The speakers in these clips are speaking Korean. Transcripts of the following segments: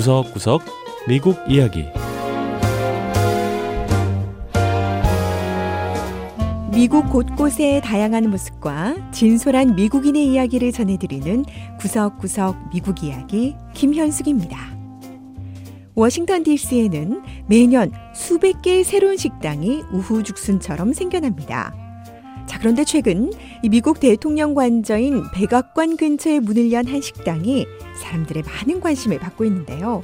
구석구석 미국 이야기 미국 곳곳의 다양한 모습과 진솔한 미국인의 이야기를 전해드리는 구석구석 미국 이야기 김현숙입니다. 워싱턴 DC에는 매년 수백 개의 새로운 식당이 우후죽순처럼 생겨납니다. 자, 그런데 최근 미국 대통령 관저인 백악관 근처에 문을 연 한 식당이 사람들의 많은 관심을 받고 있는데요.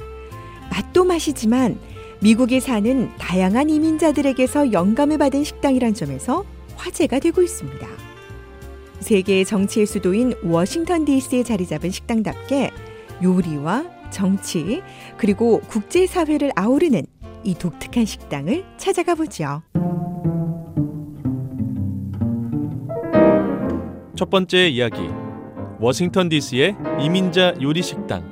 맛도 맛이지만 미국에 사는 다양한 이민자들에게서 영감을 받은 식당이란 점에서 화제가 되고 있습니다. 세계의 정치의 수도인 워싱턴 DC에 자리 잡은 식당답게 요리와 정치 그리고 국제사회를 아우르는 이 독특한 식당을 찾아가 보죠. 첫 번째 이야기 워싱턴 DC의 이민자 요리 식당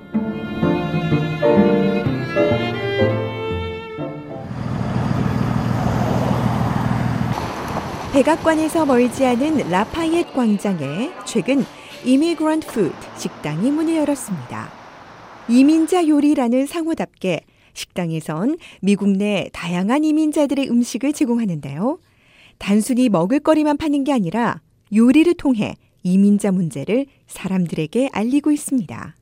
백악관에서 멀지 않은 라파이엣 광장에 최근 Immigrant Food 식당이 문을 열었습니다. 이민자 요리라는 상호답게 식당에선 미국 내 다양한 이민자들의 음식을 제공하는데요. 단순히 먹을거리만 파는 게 아니라 요리를 통해 이민자 문제를 사람들에게 알리고 있습니다.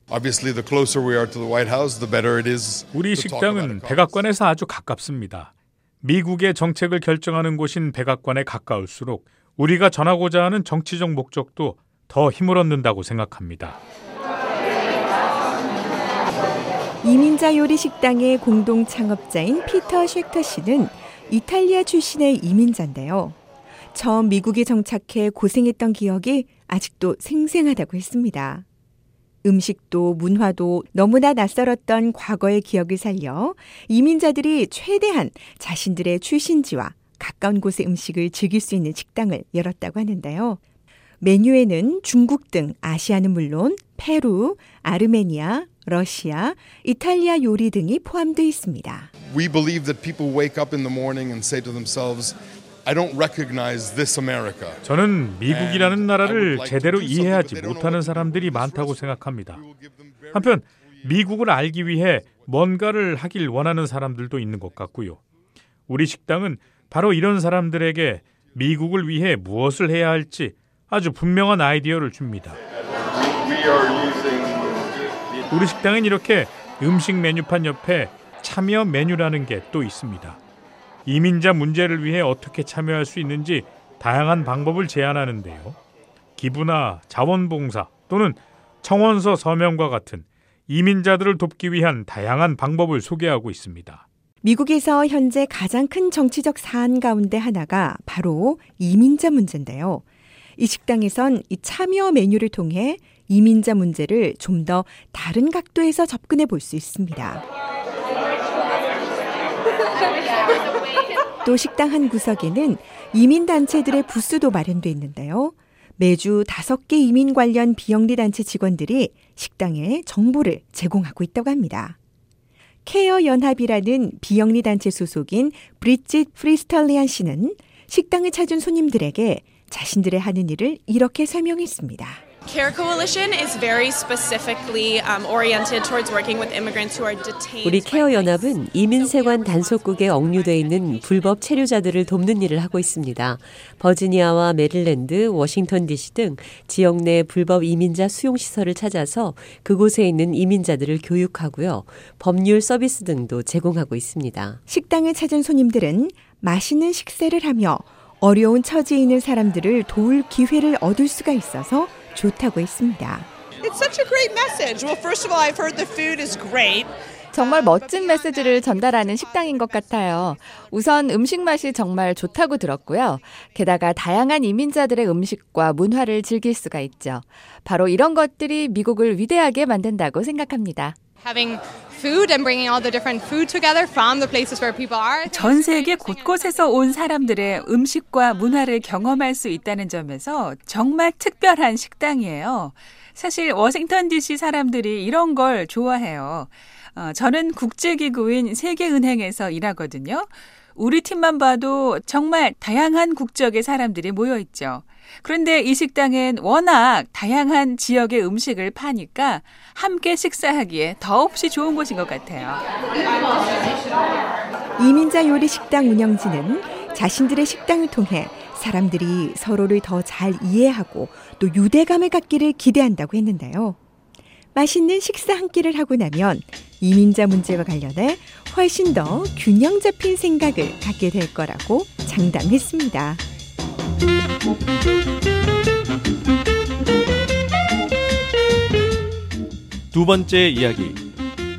우리 식당은 백악관에서 아주 가깝습니다. 미국의 정책을 결정하는 곳인 백악관에 가까울수록 우리가 전하고자 하는 정치적 목적도 더 힘을 얻는다고 생각합니다. 이민자 요리 식당의 공동 창업자인 피터 쉑터 씨는 이탈리아 출신의 이민자인데요. 처음 미국에 정착해 고생했던 기억이 아직도 생생하다고 했습니다. 음식도 문화도 너무나 낯설었던 과거의 기억을 살려 이민자들이 최대한 자신들의 출신지와 가까운 곳의 음식을 즐길 수 있는 식당을 열었다고 하는데요. 메뉴에는 중국 등 아시아는 물론 페루, 아르메니아, 러시아, 이탈리아 요리 등이 포함되어 있습니다. We believe that people wake up in the morning and say to themselves, I don't recognize this America. 저는 미국이라는 나라를 제대로 이해하지 못하는 사람들이 많다고 생각합니다. 한편 미국을 알기 위해 뭔가를 하길 원하는 사람들도 있는 것 같고요. 우리 식당은 바로 이런 사람들에게 미국을 위해 무엇을 해야 할지 아주 분명한 아이디어를 줍니다. 우리 식당은 이렇게 음식 메뉴판 옆에 참여 메뉴라는 게 또 있습니다. 이민자 문제를 위해 어떻게 참여할 수 있는지 다양한 방법을 제안하는데요. 기부나 자원봉사 또는 청원서 서명과 같은 이민자들을 돕기 위한 다양한 방법을 소개하고 있습니다. 미국에서 현재 가장 큰 정치적 사안 가운데 하나가 바로 이민자 문제인데요. 이 식당에선 이 참여 메뉴를 통해 이민자 문제를 좀 더 다른 각도에서 접근해 볼 수 있습니다. 또 식당 한 구석에는 이민단체들의 부스도 마련돼 있는데요. 매주 다섯 개 이민 관련 비영리 단체 직원들이 식당에 정보를 제공하고 있다고 합니다. 케어 연합이라는 비영리 단체 소속인 브리짓 프리스털리안 씨는 식당을 찾은 손님들에게 자신들의 하는 일을 이렇게 설명했습니다. CAIR Coalition is very specifically um, oriented towards working with immigrants who are detained. 우리 CAIR 연합은 이민세관 단속국에 억류돼 있는 불법 체류자들을 돕는 일을 하고 있습니다. 버지니아와 메릴랜드, 워싱턴 DC 등 지역 내 불법 이민자 수용 시설을 찾아서 그곳에 있는 이민자들을 교육하고요. 법률 서비스 등도 제공하고 있습니다. 식당을 찾은 손님들은 맛있는 식사를 하며 어려운 처지에 있는 사람들을 도울 기회를 얻을 수가 있어서 좋다고 했습니다. It's such a great message. Well, first of all, I've heard the food is great. 정말 멋진 메시지를 전달하는 식당인 것 같아요. 우선 음식 맛이 정말 좋다고 들었고요. 게다가 다양한 이민자들의 음식과 문화를 즐길 수가 있죠. 바로 이런 것들이 미국을 위대하게 만든다고 생각합니다. 전 세계 곳곳에서 온 사람들의 음식과 문화를 경험할 수 있다는 점에서 정말 특별한 식당이에요. 사실 워싱턴 DC 사람들이 이런 걸 좋아해요. 어, 저는 국제기구인 세계은행에서 일하거든요. 우리 팀만 봐도 정말 다양한 국적의 사람들이 모여 있죠. 그런데 이 식당엔 워낙 다양한 지역의 음식을 파니까 함께 식사하기에 더없이 좋은 곳인 것 같아요. 이민자 요리 식당 운영진은 자신들의 식당을 통해 사람들이 서로를 더 잘 이해하고 또 유대감을 갖기를 기대한다고 했는데요. 맛있는 식사 한 끼를 하고 나면 이민자 문제와 관련해 훨씬 더 균형 잡힌 생각을 갖게 될 거라고 장담했습니다. 두 번째 이야기.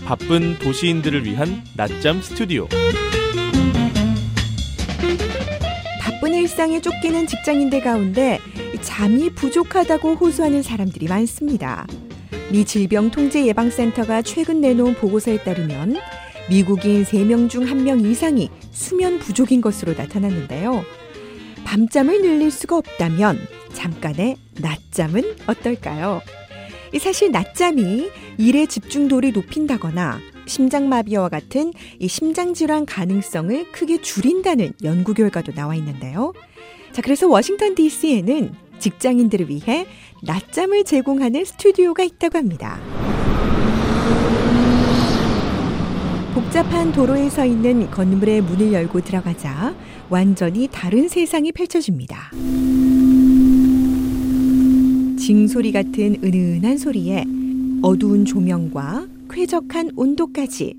바쁜 도시인들을 위한 낮잠 스튜디오. 바쁜 일상에 쫓기는 직장인들 가운데 잠이 부족하다고 호소하는 사람들이 많습니다. 미 질병통제예방센터가 최근 내놓은 보고서에 따르면 미국인 3명 중 1명 이상이 수면 부족인 것으로 나타났는데요. 밤잠을 늘릴 수가 없다면 잠깐의 낮잠은 어떨까요? 사실 낮잠이 일의 집중도를 높인다거나 심장마비와 같은 이 심장질환 가능성을 크게 줄인다는 연구 결과도 나와 있는데요. 자, 그래서 워싱턴 DC에는 직장인들을 위해 낮잠을 제공하는 스튜디오가 있다고 합니다. 복잡한 도로에 서 있는 건물의 문을 열고 들어가자 완전히 다른 세상이 펼쳐집니다. 징소리 같은 은은한 소리에 어두운 조명과 쾌적한 온도까지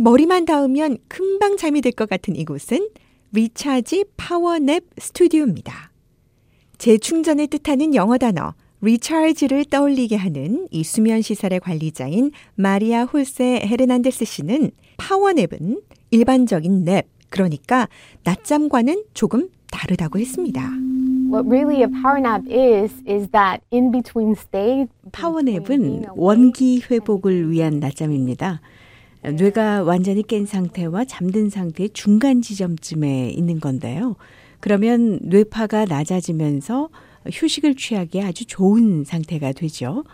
머리만 닿으면 금방 잠이 들 것 같은 이곳은 리차지 파워냅 스튜디오입니다. 재충전을 뜻하는 영어 단어 리차지를 떠올리게 하는 이 수면 시설의 관리자인 마리아 홀세 헤르난데스 씨는 파워냅은 일반적인 냅, 그러니까 낮잠과는 조금 다르다고 했습니다. What really a power nap is is that in between state. 파워냅은 원기 회복을 위한 낮잠입니다. 뇌가 완전히 깬 상태와 잠든 상태의 중간 지점쯤에 있는 건데요. 그러면 뇌파가 낮아지면서 휴식을 취하기에 아주 좋은 상태가 되죠.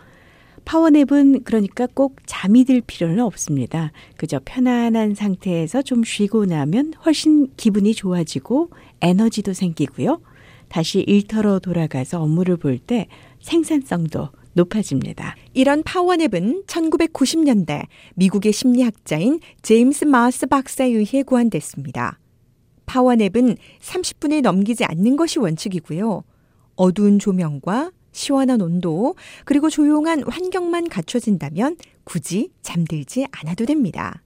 파워냅은 그러니까 꼭 잠이 들 필요는 없습니다. 그저 편안한 상태에서 좀 쉬고 나면 훨씬 기분이 좋아지고 에너지도 생기고요. 다시 일터로 돌아가서 업무를 볼 때 생산성도 높아집니다. 이런 파워냅은 1990년대 미국의 심리학자인 제임스 마스 박사에 의해 구한됐습니다. 파워냅은 30분을 넘기지 않는 것이 원칙이고요. 어두운 조명과 시원한 온도, 그리고 조용한 환경만 갖춰진다면 굳이 잠들지 않아도 됩니다.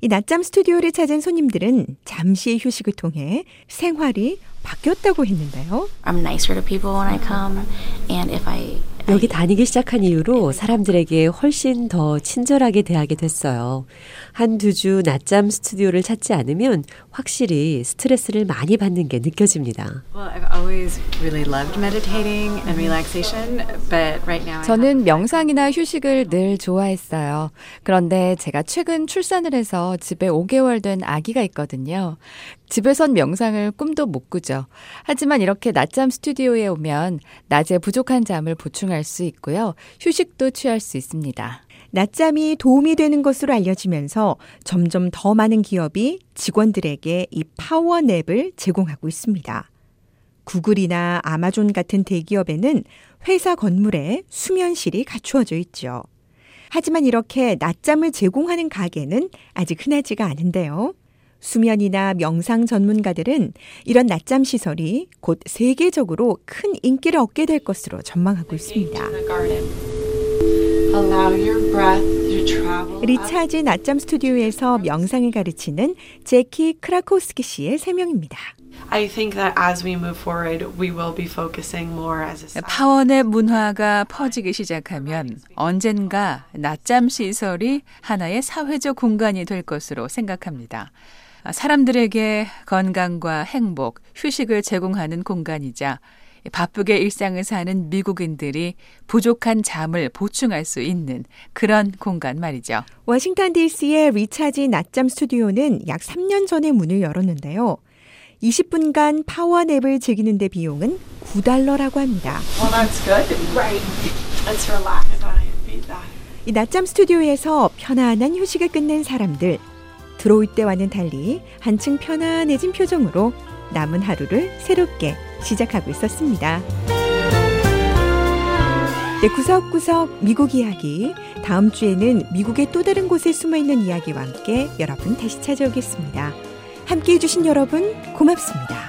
이 낮잠 스튜디오를 찾은 손님들은 잠시의 휴식을 통해 생활이 바뀌었다고 했는데요. I'm nicer to people when I come, and if I 여기 다니기 시작한 이후로 사람들에게 훨씬 더 친절하게 대하게 됐어요. 한두 주 낮잠 스튜디오를 찾지 않으면 확실히 스트레스를 많이 받는 게 느껴집니다. 저는 명상이나 휴식을 늘 좋아했어요. 그런데 제가 최근 출산을 해서 집에 5개월 된 아기가 있거든요. 집에선 명상을 꿈도 못 꾸죠. 하지만 이렇게 낮잠 스튜디오에 오면 낮에 부족한 잠을 보충할 수 있고요. 휴식도 취할 수 있습니다. 낮잠이 도움이 되는 것으로 알려지면서 점점 더 많은 기업이 직원들에게 이 파워냅을 제공하고 있습니다. 구글이나 아마존 같은 대기업에는 회사 건물에 수면실이 갖추어져 있죠. 하지만 이렇게 낮잠을 제공하는 가게는 아직 흔하지가 않은데요. 수면이나 명상 전문가들은 이런 낮잠 시설이 곧 세계적으로 큰 인기를 얻게 될 것으로 전망하고 있습니다. 리차지 낮잠 스튜디오에서 명상을 가르치는 제키 크라코스키 씨의 설명입니다. 파워냅 문화가 퍼지기 시작하면 언젠가 낮잠 시설이 하나의 사회적 공간이 될 것으로 생각합니다. 사람들에게 건강과 행복, 휴식을 제공하는 공간이자 바쁘게 일상을 사는 미국인들이 부족한 잠을 보충할 수 있는 그런 공간 말이죠. 워싱턴 DC의 리차지 낮잠 스튜디오는 약 3년 전에 문을 열었는데요. 20분간 파워냅을 즐기는 데 비용은 9달러라고 합니다. 이 낮잠 스튜디오에서 편안한 휴식을 끝낸 사람들 들어올 때와는 달리 한층 편안해진 표정으로 남은 하루를 새롭게 시작하고 있었습니다. 네, 구석구석 미국 이야기. 다음 주에는 미국의 또 다른 곳에 숨어 있는 이야기와 함께 여러분 다시 찾아오겠습니다. 함께 해주신 여러분 고맙습니다.